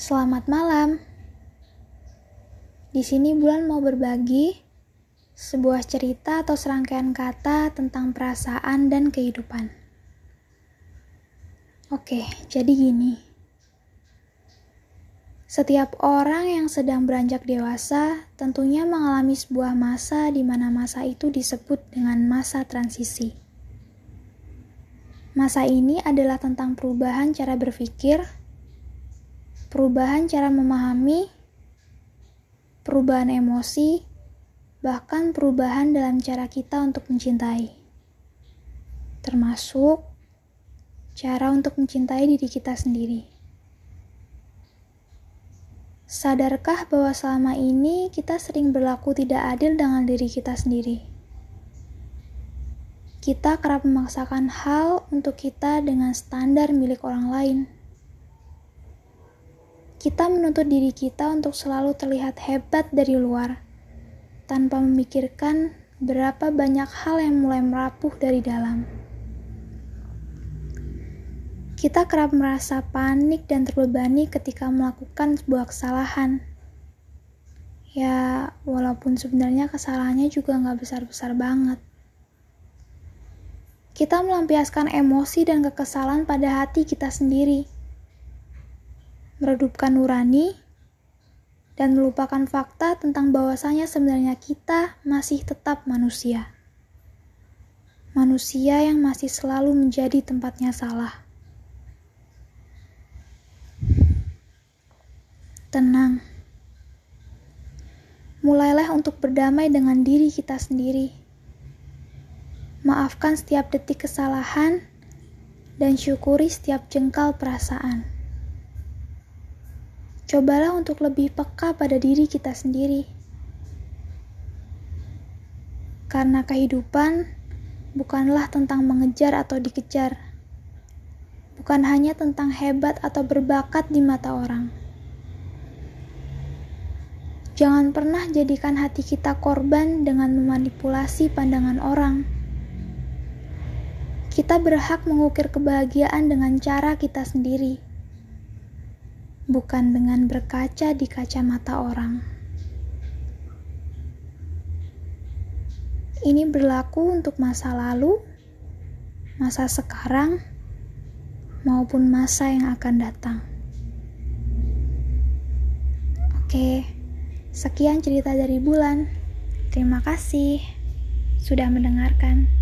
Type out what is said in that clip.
Selamat malam. Di sini Bulan mau berbagi sebuah cerita atau serangkaian kata tentang perasaan dan kehidupan. Oke, jadi gini. Setiap orang yang sedang beranjak dewasa tentunya mengalami sebuah masa di mana masa itu disebut dengan masa transisi. Masa ini adalah tentang perubahan cara berpikir, perubahan cara memahami, perubahan emosi, bahkan perubahan dalam cara kita untuk mencintai. Termasuk cara untuk mencintai diri kita sendiri. Sadarkah bahwa selama ini kita sering berlaku tidak adil dengan diri kita sendiri? Kita kerap memaksakan hal untuk kita dengan standar milik orang lain. Kita menuntut diri kita untuk selalu terlihat hebat dari luar, tanpa memikirkan berapa banyak hal yang mulai merapuh dari dalam. Kita kerap merasa panik dan terbebani ketika melakukan sebuah kesalahan. Ya, walaupun sebenarnya kesalahannya juga nggak besar-besar banget. Kita melampiaskan emosi dan kekesalan pada hati kita sendiri. Meredupkan nurani dan melupakan fakta tentang bahwasanya sebenarnya kita masih tetap manusia. Manusia yang masih selalu menjadi tempatnya salah. Tenang. Mulailah untuk berdamai dengan diri kita sendiri. Maafkan setiap detik kesalahan dan syukuri setiap jengkal perasaan. Cobalah untuk lebih peka pada diri kita sendiri. Karena kehidupan bukanlah tentang mengejar atau dikejar. Bukan hanya tentang hebat atau berbakat di mata orang Jangan pernah jadikan hati kita korban dengan memanipulasi pandangan orang. Kita berhak mengukir kebahagiaan dengan cara kita sendiri, bukan dengan berkaca di kacamata orang. Ini berlaku untuk masa lalu, masa sekarang, maupun masa yang akan datang. Oke. Sekian cerita dari bulan. Terima kasih sudah mendengarkan.